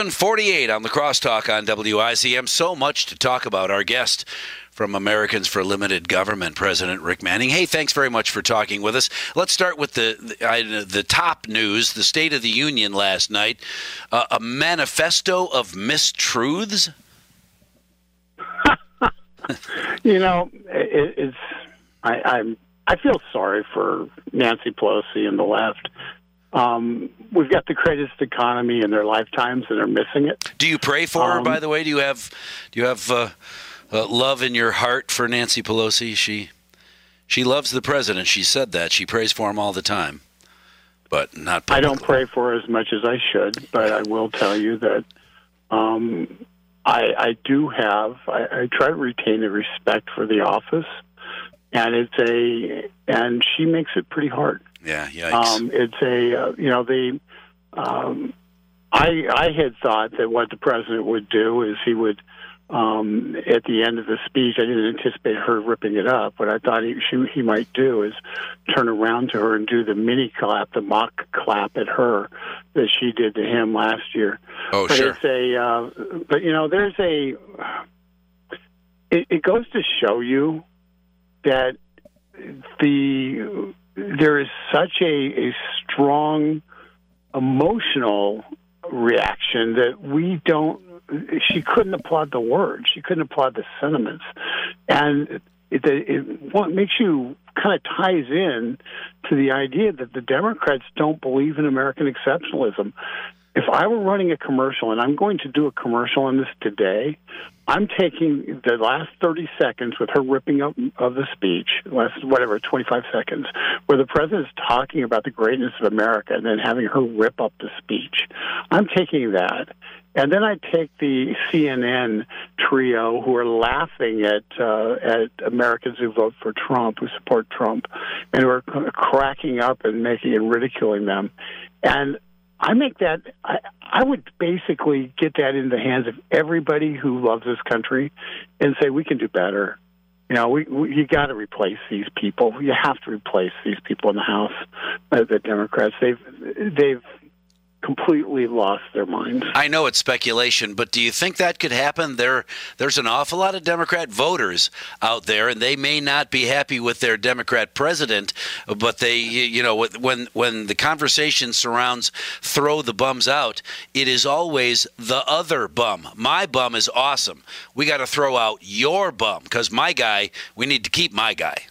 748 on the crosstalk on WICM. So much to talk about. Our guest from Americans for Limited Government, President Rick Manning. Hey, thanks very much for talking with us. Let's start with the the, the top news: the State of the Union last night, uh, a manifesto of mistruths. you know, it, it's I, I'm I feel sorry for Nancy Pelosi and the left. Um, we've got the greatest economy in their lifetimes, and they're missing it. Do you pray for um, her? By the way, do you have do you have uh, uh, love in your heart for Nancy Pelosi? She she loves the president. She said that. She prays for him all the time, but not. Publicly. I don't pray for her as much as I should, but I will tell you that um, I, I do have. I, I try to retain a respect for the office, and it's a and she makes it pretty hard. Yeah, yeah. Um, it's a uh, you know the. Um, I I had thought that what the president would do is he would um, at the end of the speech. I didn't anticipate her ripping it up. What I thought he, she, he might do is turn around to her and do the mini clap, the mock clap at her that she did to him last year. Oh, but sure. It's a, uh, but you know, there's a. It, it goes to show you that the there is such a, a strong emotional reaction that we don't she couldn't applaud the words. She couldn't applaud the sentiments, and it, it, what makes you kind of ties in to the idea that the Democrats don't believe in American exceptionalism. If I were running a commercial, and I'm going to do a commercial on this today, I'm taking the last 30 seconds with her ripping up of the speech, last whatever 25 seconds, where the president is talking about the greatness of America, and then having her rip up the speech. I'm taking that, and then I take the CNN trio who are laughing at uh, at Americans who vote for Trump, who support Trump, and who are cracking up and making and ridiculing them. And I make that. I, I would basically get that in the hands of everybody who loves this country, and say we can do better. You know, we, we you got to replace these people. You have to replace these people in the House, uh, the Democrats. They've they've completely lost their minds. I know it's speculation, but do you think that could happen? There, there's an awful lot of Democrat voters out there, and they may not be happy with their Democrat president, but they, you know, when when the conversation surrounds throw the bums out, it is always the other bum. My bum is awesome. We got to throw out your bum because my guy, we need to keep my guy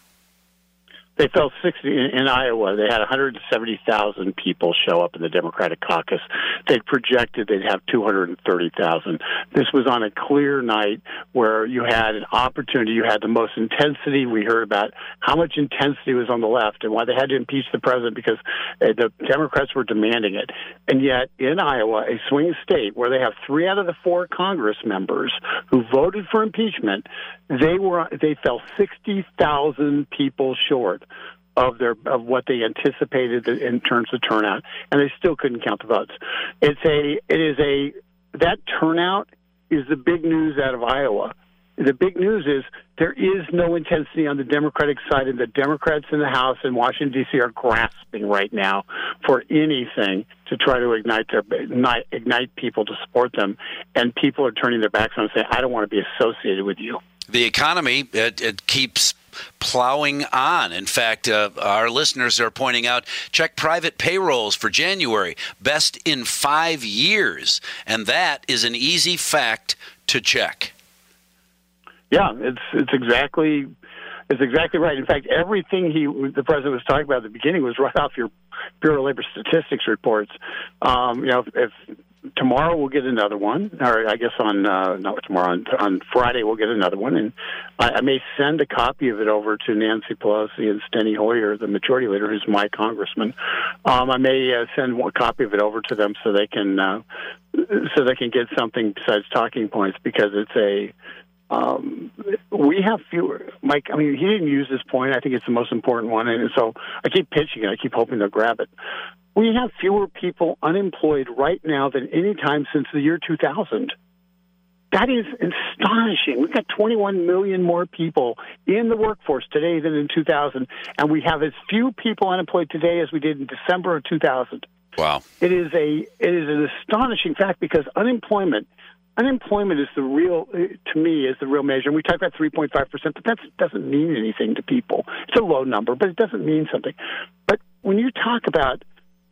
they fell 60 in, in Iowa. They had 170,000 people show up in the Democratic caucus. They projected they'd have 230,000. This was on a clear night where you had an opportunity. You had the most intensity. We heard about how much intensity was on the left and why they had to impeach the president because uh, the Democrats were demanding it. And yet, in Iowa, a swing state where they have three out of the four Congress members who voted for impeachment, they were they fell 60,000 people short of their of what they anticipated in terms of turnout, and they still couldn't count the votes. It's a it is a that turnout is the big news out of Iowa. The big news is there is no intensity on the Democratic side, and the Democrats in the House in Washington D.C. are grasping right now for anything to try to ignite their ignite, ignite people to support them, and people are turning their backs on and saying, "I don't want to be associated with you." The economy it, it keeps plowing on. In fact, uh, our listeners are pointing out check private payrolls for January, best in five years. And that is an easy fact to check. Yeah, it's it's exactly it's exactly right. In fact, everything he the president was talking about at the beginning was right off your Bureau of Labor Statistics reports. Um, you know, if, if tomorrow we'll get another one, or I guess on uh, not tomorrow on, on Friday we'll get another one, and I, I may send a copy of it over to Nancy Pelosi and Steny Hoyer, the Majority Leader, who's my congressman. Um, I may uh, send a copy of it over to them so they can uh, so they can get something besides talking points because it's a um, we have fewer. Mike, I mean, he didn't use this point. I think it's the most important one, and so I keep pitching it. I keep hoping they'll grab it. We have fewer people unemployed right now than any time since the year 2000. That is astonishing. We've got 21 million more people in the workforce today than in 2000, and we have as few people unemployed today as we did in December of 2000. Wow. It is a it is an astonishing fact because unemployment unemployment is the real uh, to me is the real measure. And we talk about 3.5 percent, but that doesn't mean anything to people. It's a low number, but it doesn't mean something. But when you talk about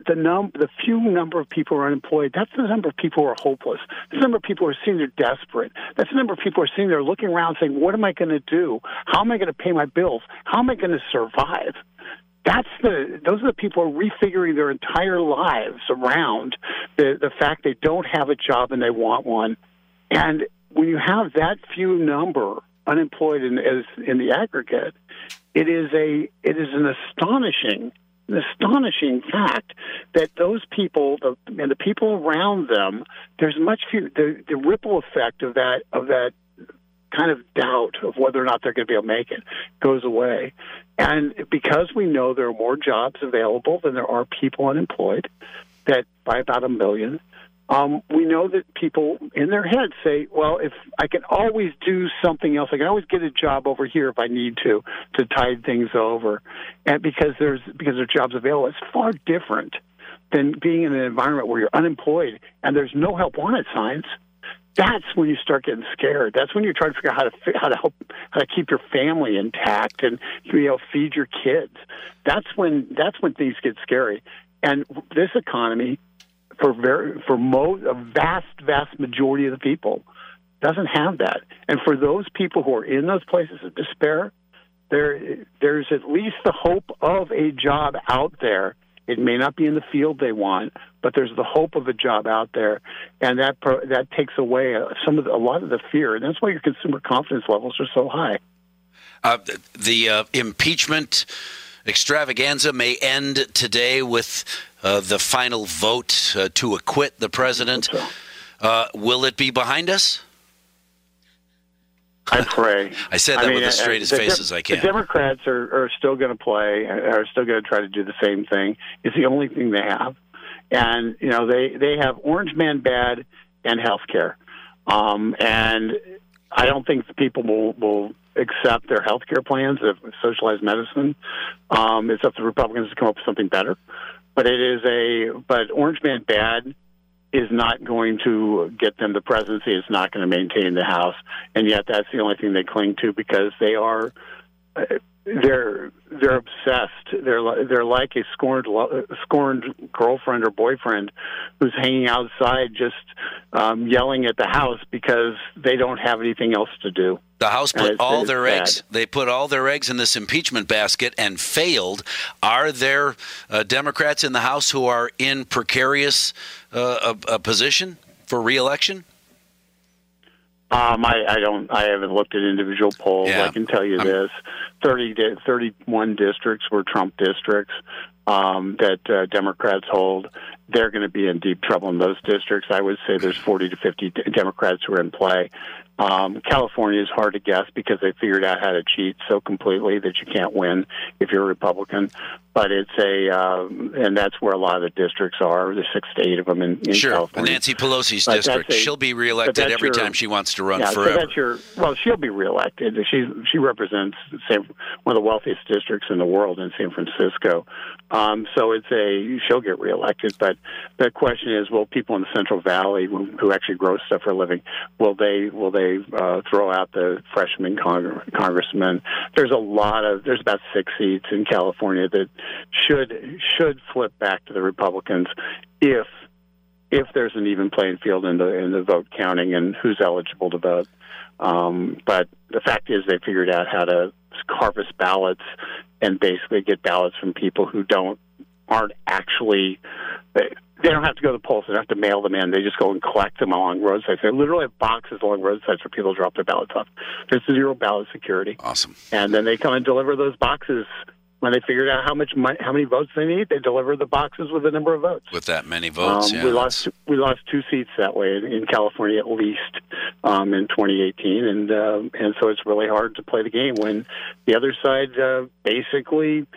the num the few number of people who are unemployed, that's the number of people who are hopeless. That's the number of people who are seeing they're desperate. That's the number of people who are seeing they're looking around saying, What am I going to do? How am I going to pay my bills? How am I going to survive? That's the those are the people who are refiguring their entire lives around the the fact they don't have a job and they want one. And when you have that few number unemployed in as in the aggregate, it is a it is an astonishing an astonishing fact that those people the, and the people around them, there's much few the, the ripple effect of that of that kind of doubt of whether or not they're going to be able to make it goes away. And because we know there are more jobs available than there are people unemployed, that by about a million, um, we know that people in their heads say, well, if I can always do something else, I can always get a job over here if I need to, to tide things over. And because there's, because there's jobs available, it's far different than being in an environment where you're unemployed and there's no help wanted signs. That's when you start getting scared. That's when you're trying to figure out how to how to help how to keep your family intact and you know feed your kids. That's when that's when things get scary. And this economy for very for most a vast vast majority of the people doesn't have that. And for those people who are in those places of despair, there there's at least the hope of a job out there. It may not be in the field they want, but there's the hope of a job out there, and that that takes away some of the, a lot of the fear, and that's why your consumer confidence levels are so high. Uh, the uh, impeachment extravaganza may end today with uh, the final vote uh, to acquit the president. Uh, will it be behind us? I pray. I said that I mean, with the straightest face as I can. The Democrats are, are still going to play, are still going to try to do the same thing. It's the only thing they have. And, you know, they, they have Orange Man bad and health care. Um, and I don't think the people will, will accept their health care plans of socialized medicine. Um, it's up to the Republicans to come up with something better. But it is a, but Orange Man bad is not going to get them the presidency. It's not going to maintain the House, and yet that's the only thing they cling to because they are they're they're obsessed. They're they're like a scorned scorned girlfriend or boyfriend who's hanging outside just um, yelling at the house because they don't have anything else to do. The House put all their bad. eggs. They put all their eggs in this impeachment basket and failed. Are there uh, Democrats in the House who are in precarious uh, a, a position for reelection? Um, I, I don't. I haven't looked at individual polls. Yeah. I can tell you I'm, this: 30, 31 districts were Trump districts um, that uh, Democrats hold. They're going to be in deep trouble in those districts. I would say there's 40 to 50 Democrats who are in play. Um, California is hard to guess because they figured out how to cheat so completely that you can't win if you're a Republican. But it's a, uh, and that's where a lot of the districts are. There's six to eight of them in, in sure. California. Nancy Pelosi's but district. A, She'll be reelected every your, time she wants to run yeah, forever. So that's your, well, she'll be reelected. She she represents San, one of the wealthiest districts in the world in San Francisco. Um, so it's a she'll get reelected. But the question is, will people in the Central Valley who, actually grow stuff for a living, will they will they they uh, throw out the freshman cong- congressman. There's a lot of there's about six seats in California that should should flip back to the Republicans if if there's an even playing field in the in the vote counting and who's eligible to vote. Um, but the fact is, they figured out how to harvest ballots and basically get ballots from people who don't aren't actually they they don't have to go to the polls. They don't have to mail them in. They just go and collect them along roadsides. They literally have boxes along roadsides where people drop their ballots off. There's zero ballot security. Awesome. And then they come and deliver those boxes when they figured out how much money, how many votes they need. They deliver the boxes with the number of votes. With that many votes, um, yeah, we lost we lost two seats that way in California at least um, in 2018, and uh, and so it's really hard to play the game when the other side uh, basically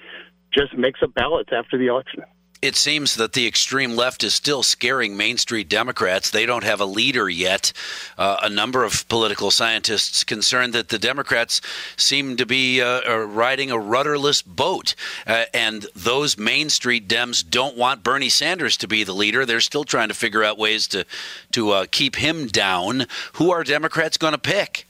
just makes up ballots after the election. It seems that the extreme left is still scaring Main Street Democrats. They don't have a leader yet. Uh, a number of political scientists concerned that the Democrats seem to be uh, uh riding a rudderless boat, uh, and those Main Street Dems don't want Bernie Sanders to be the leader. They're still trying to figure out ways to to uh, keep him down. Who are Democrats going to pick?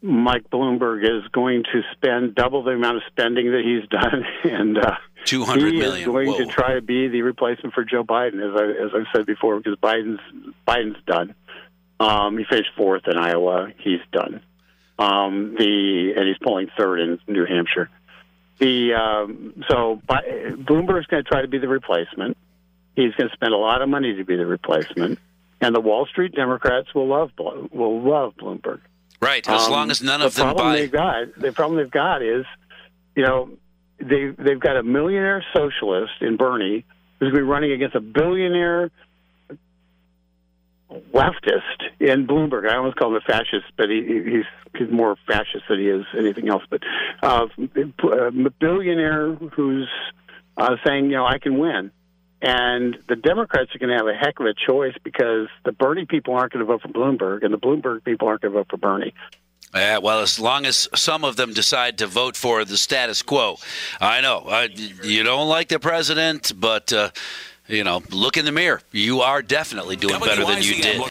Mike Bloomberg is going to spend double the amount of spending that he's done, and uh, two hundred million. He is going Whoa. to try to be the replacement for Joe Biden, as I as I've said before, because Biden's Biden's done. Um, he finished fourth in Iowa. He's done. Um, the and he's polling third in New Hampshire. The um, so Bloomberg's going to try to be the replacement. He's going to spend a lot of money to be the replacement, and the Wall Street Democrats will love will love Bloomberg. Right, as um, long as none of the them buy. They've got, the problem they've got is, you know, they they've got a millionaire socialist in Bernie who's going to be running against a billionaire leftist in Bloomberg. I almost call him a fascist, but he, he's he's more fascist than he is anything else. But uh, a billionaire who's uh, saying, you know, I can win. And the Democrats are going to have a heck of a choice because the Bernie people aren't going to vote for Bloomberg, and the Bloomberg people aren't going to vote for Bernie. Yeah, well, as long as some of them decide to vote for the status quo, I know uh, you don't like the president, but uh, you know, look in the mirror. You are definitely doing better than you did.